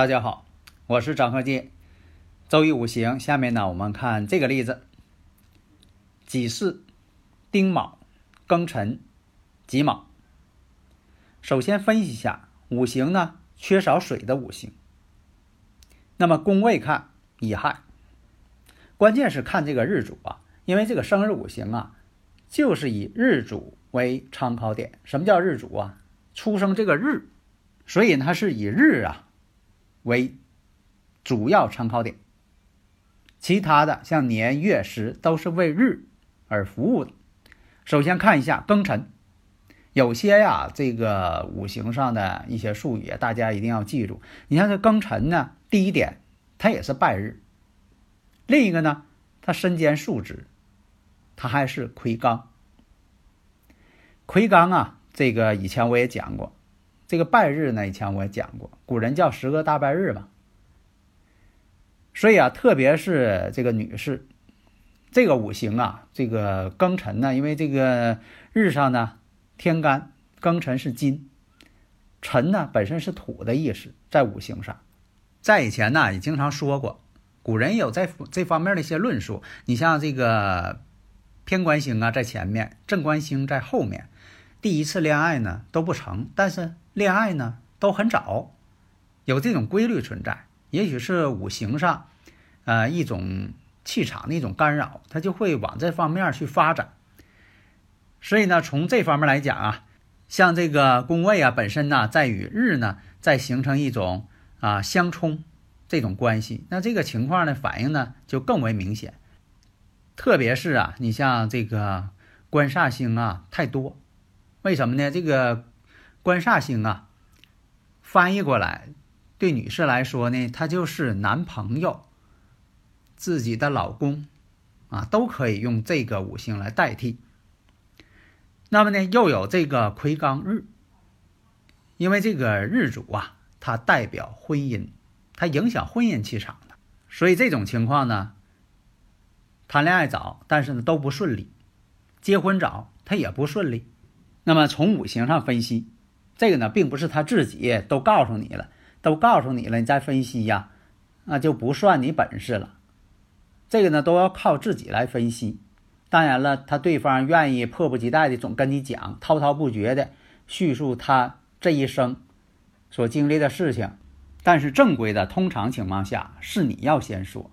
大家好，我是张鹤金。周易五行，下面呢，我们看这个例子：己巳、丁卯、庚辰、己卯。首先分析一下五行呢，缺少水的五行。那么宫位看乙亥，关键是看这个日主啊，因为这个生日五行啊，就是以日主为参考点。什么叫日主啊？出生这个日，所以它是以日啊。为主要参考点，其他的像年月时都是为日而服务的。首先看一下庚辰，有些呀，这个五行上的一些术语，大家一定要记住。你像这庚辰呢，第一点，它也是败日；另一个呢，它身兼数职，它还是魁罡。魁罡啊，这个以前我也讲过。这个拜日呢，以前我也讲过，古人叫十个大拜日嘛。所以啊，特别是这个女士，这个五行啊，这个庚辰呢，因为这个日上呢天干庚辰是金，辰呢本身是土的意思，在五行上，在以前呢也经常说过，古人有在这方面的一些论述。你像这个偏官星啊在前面，正官星在后面，第一次恋爱呢都不成，但是。恋爱呢都很早，有这种规律存在，也许是五行上，呃一种气场的一种干扰，它就会往这方面去发展。所以呢，从这方面来讲啊，像这个宫位啊本身呢，在与日呢在形成一种啊相冲这种关系，那这个情况呢反应呢就更为明显。特别是啊，你像这个官煞星啊太多，为什么呢？这个。官煞星啊，翻译过来，对女士来说呢，她就是男朋友、自己的老公啊，都可以用这个五行来代替。那么呢，又有这个魁罡日，因为这个日主啊，它代表婚姻，它影响婚姻气场的，所以这种情况呢，谈恋爱早，但是呢都不顺利；结婚早，他也不顺利。那么从五行上分析。这个呢，并不是他自己都告诉你了，都告诉你了，你再分析呀，那就不算你本事了。这个呢，都要靠自己来分析。当然了，他对方愿意迫不及待的总跟你讲，滔滔不绝的叙述他这一生所经历的事情，但是正规的通常情况下是你要先说，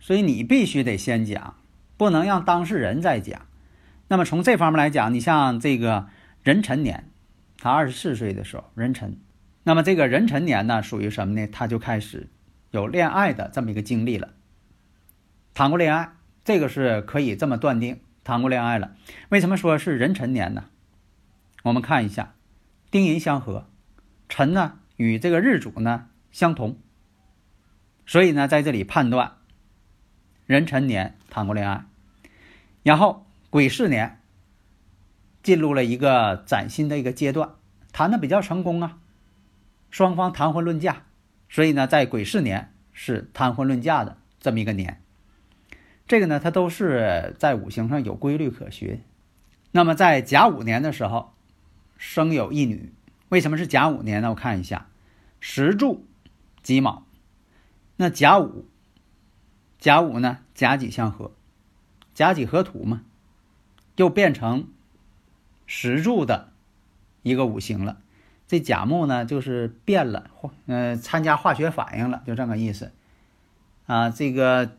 所以你必须得先讲，不能让当事人再讲。那么从这方面来讲，你像这个。壬辰年，他二十四岁的时候，壬辰，那么这个壬辰年呢，属于什么呢？他就开始有恋爱的这么一个经历了，谈过恋爱，这个是可以这么断定，谈过恋爱了。为什么说是壬辰年呢？我们看一下，丁寅相合，辰呢与这个日主呢相同，所以呢在这里判断，壬辰年谈过恋爱，然后癸巳年。进入了一个崭新的一个阶段，谈的比较成功啊，双方谈婚论嫁，所以呢，在癸巳年是谈婚论嫁的这么一个年。这个呢，它都是在五行上有规律可循。那么在甲午年的时候，生有一女。为什么是甲午年呢？我看一下，时柱己卯，那甲午，甲午呢，甲己相合，甲己合土嘛，又变成。石柱的一个五行了，这甲木呢就是变了，呃，参加化学反应了，就这么个意思啊。这个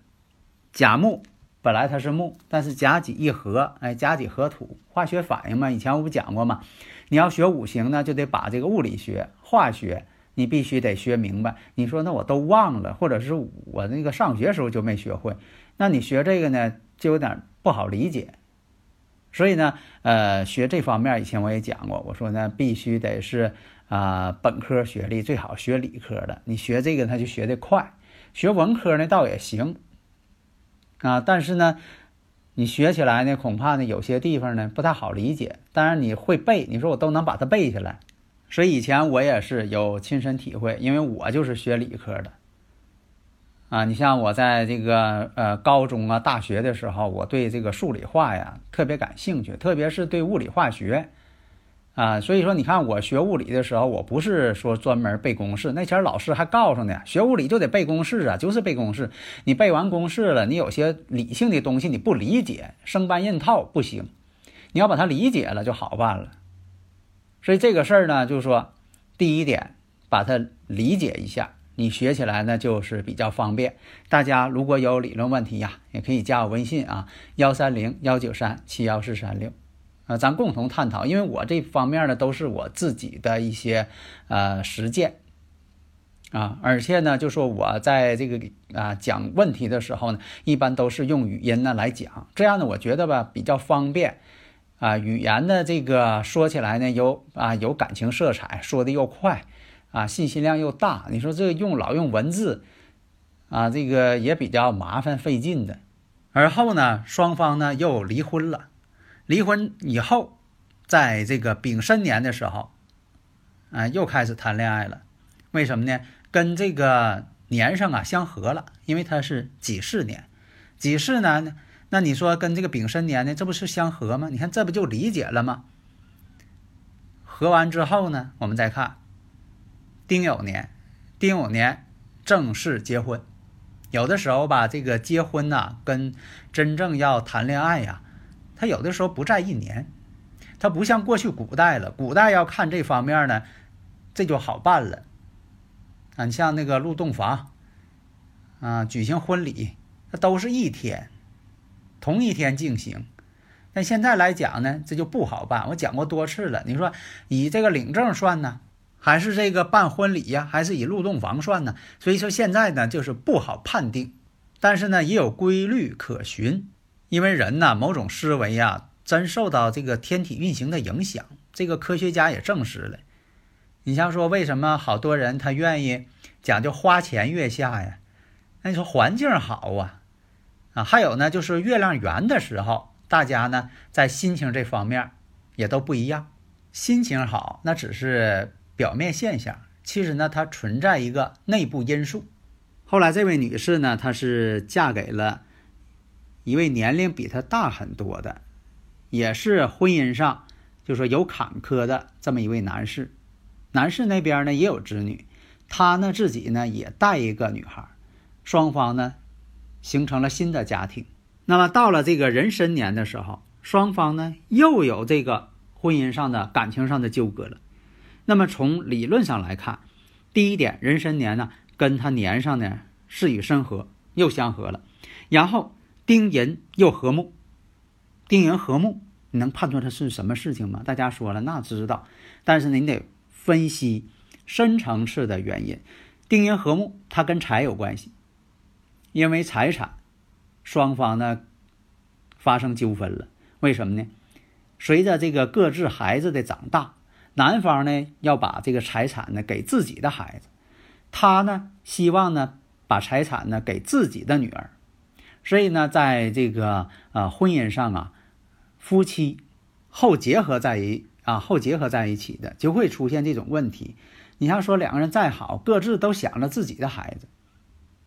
甲木本来它是木，但是甲己一合，哎，甲己合土，化学反应嘛。以前我不讲过嘛，你要学五行呢，就得把这个物理学、化学你必须得学明白。你说那我都忘了，或者是我那个上学时候就没学会，那你学这个呢就有点不好理解。所以呢，呃，学这方面以前我也讲过，我说呢必须得是啊本科学历，最好学理科的。你学这个他就学得快，学文科呢倒也行啊，但是呢。你学起来呢，恐怕呢有些地方呢不太好理解。当然你会背，你说我都能把它背下来。所以以前我也是有亲身体会，因为我就是学理科的。啊，你像我在这个呃高中啊、大学的时候，我对这个数理化呀特别感兴趣，特别是对物理化学。啊，所以说你看我学物理的时候，我不是说专门背公式，那前老师还告诉呢，学物理就得背公式啊，就是背公式。你背完公式了，你有些理性的东西你不理解，生搬硬套不行，你要把它理解了就好办了。所以这个事儿呢，就是说，第一点，把它理解一下，你学起来呢就是比较方便。大家如果有理论问题呀，也可以加我微信啊，幺三零幺九三七幺四三六。啊，咱共同探讨，因为我这方面呢都是我自己的一些呃实践啊，而且呢，就说我在这个啊讲问题的时候呢，一般都是用语音呢来讲，这样呢，我觉得吧比较方便啊，语言的这个说起来呢有啊有感情色彩，说的又快啊，信息量又大，你说这用老用文字啊，这个也比较麻烦费劲的，而后呢，双方呢又离婚了。离婚以后，在这个丙申年的时候，啊，又开始谈恋爱了。为什么呢？跟这个年上啊相合了，因为它是己巳年。己巳呢，那你说跟这个丙申年呢，这不是相合吗？你看这不就理解了吗？合完之后呢，我们再看丁酉年，丁酉年正式结婚。有的时候吧，这个结婚呐，跟真正要谈恋爱呀。他有的时候不在一年，他不像过去古代了。古代要看这方面呢，这就好办了。啊，你像那个入洞房，啊，举行婚礼，那都是一天，同一天进行。但现在来讲呢，这就不好办。我讲过多次了。你说以这个领证算呢，还是这个办婚礼呀，还是以入洞房算呢？所以说现在呢，就是不好判定。但是呢，也有规律可循。因为人呢，某种思维呀，真受到这个天体运行的影响。这个科学家也证实了。你像说，为什么好多人他愿意讲究花前月下呀？那你说环境好啊，啊，还有呢，就是月亮圆的时候，大家呢在心情这方面也都不一样。心情好，那只是表面现象，其实呢，它存在一个内部因素。后来这位女士呢，她是嫁给了。一位年龄比她大很多的，也是婚姻上就说有坎坷的这么一位男士。男士那边呢也有子女，他呢自己呢也带一个女孩，双方呢形成了新的家庭。那么到了这个人申年的时候，双方呢又有这个婚姻上的感情上的纠葛了。那么从理论上来看，第一点，壬申年呢跟他年上呢是与申合又相合了，然后。丁寅又和睦，丁寅和睦，你能判断它是什么事情吗？大家说了，那知道，但是你得分析深层次的原因。丁寅和睦，它跟财有关系，因为财产双方呢发生纠纷了。为什么呢？随着这个各自孩子的长大，男方呢要把这个财产呢给自己的孩子，他呢希望呢把财产呢给自己的女儿。所以呢，在这个呃婚姻上啊，夫妻后结合在一啊后结合在一起的，就会出现这种问题。你像说两个人再好，各自都想着自己的孩子，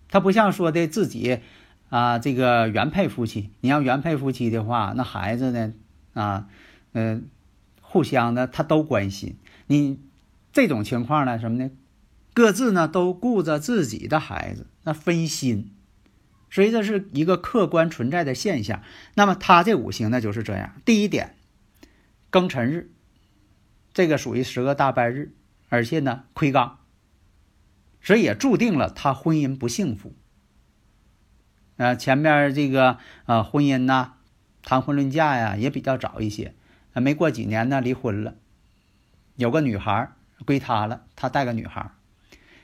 他不像说的自己啊这个原配夫妻。你要原配夫妻的话，那孩子呢啊嗯互相的他都关心。你这种情况呢什么呢？各自呢都顾着自己的孩子，那分心。所以这是一个客观存在的现象。那么他这五行呢就是这样。第一点，庚辰日，这个属于十个大败日，而且呢亏刚，所以也注定了他婚姻不幸福。啊，前面这个啊婚姻呐，谈婚论嫁呀也比较早一些，没过几年呢离婚了，有个女孩归他了，他带个女孩，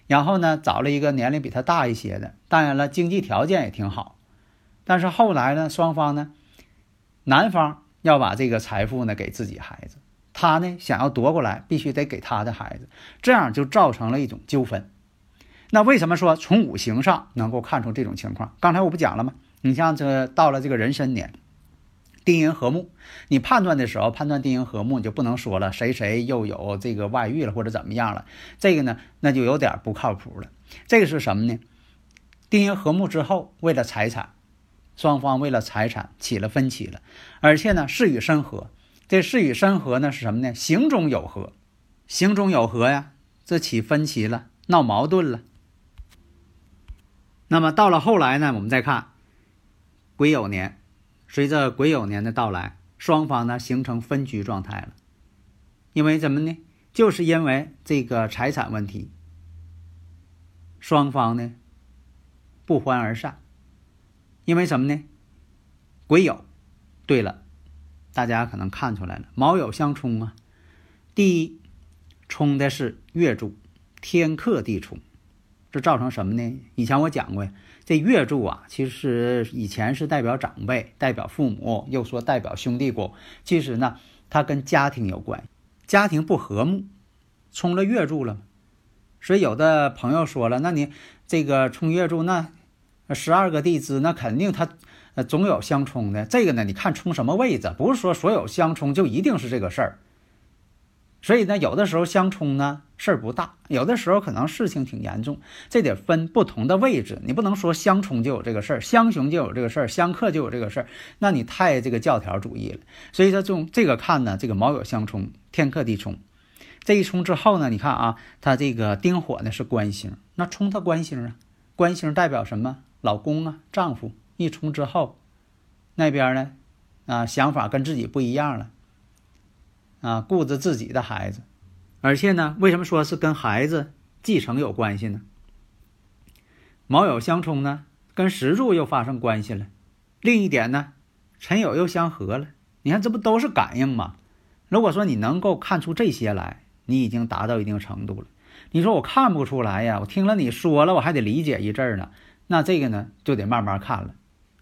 然后呢找了一个年龄比他大一些的，当然了经济条件也挺好，但是后来呢双方呢，男方要把这个财富呢给自己孩子，他呢想要夺过来，必须得给他的孩子，这样就造成了一种纠纷。那为什么说从五行上能够看出这种情况？刚才我不讲了吗？你像这到了这个壬申年，丁寅合木，你判断的时候判断丁寅合木，你就不能说了谁谁又有这个外遇了或者怎么样了，这个呢那就有点不靠谱了。这个是什么呢？丁寅合木之后，为了财产，双方为了财产起了分歧了，而且呢事与申合，这事与申合呢是什么呢？行中有合，行中有合呀，这起分歧了，闹矛盾了。那么到了后来呢，我们再看癸酉年，随着癸酉年的到来，双方呢形成分居状态了。因为怎么呢？就是因为这个财产问题，双方呢不欢而散。因为什么呢？癸酉，对了，大家可能看出来了，卯酉相冲啊。第一，冲的是月柱，天克地冲。这造成什么呢？以前我讲过，这月柱啊，其实以前是代表长辈、代表父母，又说代表兄弟宫。其实呢，它跟家庭有关，家庭不和睦，冲了月柱了。所以有的朋友说了，那你这个冲月柱，那十二个地支，那肯定它总有相冲的。这个呢，你看冲什么位置，不是说所有相冲就一定是这个事儿。所以呢，有的时候相冲呢事儿不大，有的时候可能事情挺严重，这得分不同的位置。你不能说相冲就有这个事儿，相刑就有这个事儿，相克就有这个事儿，那你太这个教条主义了。所以说从这个看呢，这个卯酉相冲，天克地冲，这一冲之后呢，你看啊，它这个丁火呢是官星，那冲它官星啊，官星代表什么？老公啊，丈夫。一冲之后，那边呢，啊想法跟自己不一样了。啊，顾着自己的孩子，而且呢，为什么说是跟孩子继承有关系呢？卯酉相冲呢，跟石柱又发生关系了。另一点呢，辰酉又相合了。你看，这不都是感应吗？如果说你能够看出这些来，你已经达到一定程度了。你说我看不出来呀，我听了你说了，我还得理解一阵儿呢。那这个呢，就得慢慢看了。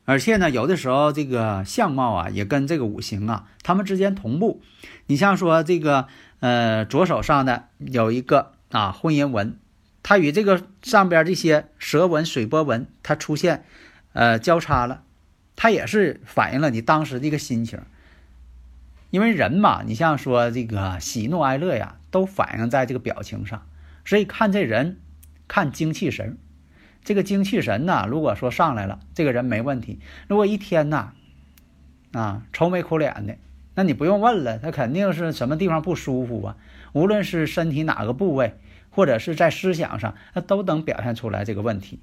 而且呢，有的时候这个相貌啊，也跟这个五行啊，它们之间同步。你像说这个，呃，左手上的有一个啊婚姻纹，它与这个上边这些蛇纹、水波纹，它出现呃交叉了，它也是反映了你当时的一个心情。因为人嘛，你像说这个喜怒哀乐呀，都反映在这个表情上，所以看这人，看精气神。这个精气神呐，如果说上来了，这个人没问题；如果一天呐，啊愁眉苦脸的，那你不用问了，他肯定是什么地方不舒服啊。无论是身体哪个部位，或者是在思想上，他都能表现出来这个问题。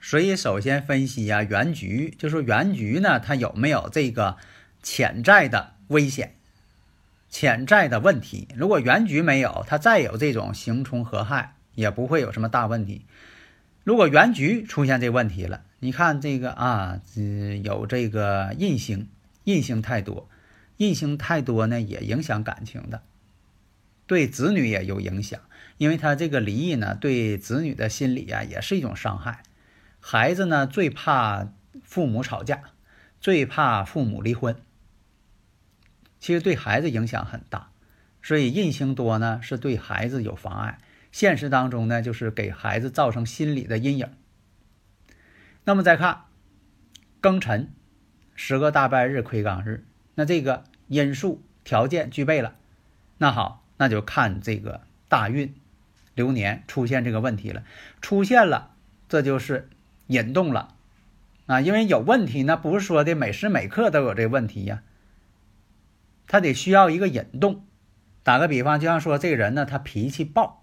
所以，首先分析啊，原局，就说原局呢，它有没有这个潜在的危险、潜在的问题？如果原局没有，它再有这种刑冲合害，也不会有什么大问题。如果原局出现这问题了，你看这个啊，有这个印星，印星太多，印星太多呢，也影响感情的，对子女也有影响，因为他这个离异呢，对子女的心理啊，也是一种伤害。孩子呢，最怕父母吵架，最怕父母离婚，其实对孩子影响很大，所以印星多呢，是对孩子有妨碍。现实当中呢，就是给孩子造成心理的阴影。那么再看庚辰，十个大败日亏刚日，那这个因素条件具备了，那好，那就看这个大运流年出现这个问题了，出现了，这就是引动了啊，因为有问题，那不是说的每时每刻都有这个问题呀，他得需要一个引动。打个比方，就像说这个人呢，他脾气暴。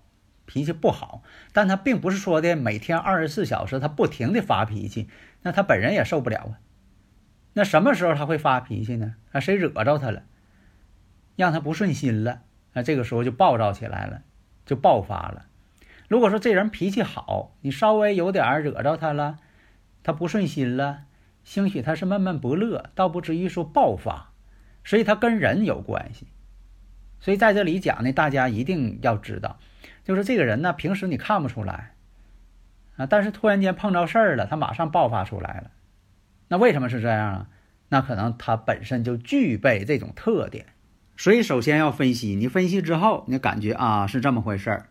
脾气不好，但他并不是说的每天二十四小时他不停的发脾气，那他本人也受不了啊。那什么时候他会发脾气呢？啊，谁惹着他了，让他不顺心了，那这个时候就暴躁起来了，就爆发了。如果说这人脾气好，你稍微有点惹着他了，他不顺心了，兴许他是闷闷不乐，倒不至于说爆发，所以他跟人有关系。所以在这里讲呢，大家一定要知道。就是这个人呢，平时你看不出来，啊，但是突然间碰着事儿了，他马上爆发出来了。那为什么是这样啊？那可能他本身就具备这种特点。所以首先要分析，你分析之后，你感觉啊是这么回事儿。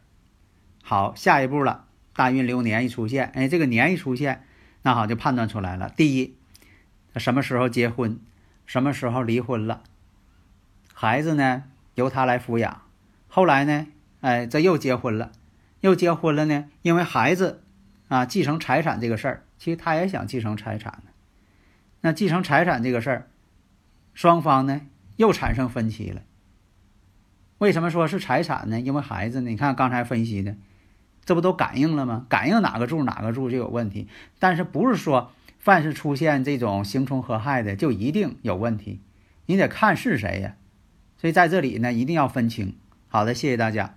好，下一步了，大运流年一出现，哎，这个年一出现，那好就判断出来了。第一，什么时候结婚，什么时候离婚了，孩子呢由他来抚养。后来呢，哎，这又结婚了，又结婚了呢，因为孩子啊继承财产这个事儿，其实他也想继承财产呢。那继承财产这个事儿，双方呢？又产生分歧了。为什么说是财产呢？因为孩子，你看刚才分析的，这不都感应了吗？感应哪个柱哪个柱就有问题。但是不是说凡是出现这种刑冲合害的就一定有问题？你得看是谁呀。所以在这里呢，一定要分清。好的，谢谢大家。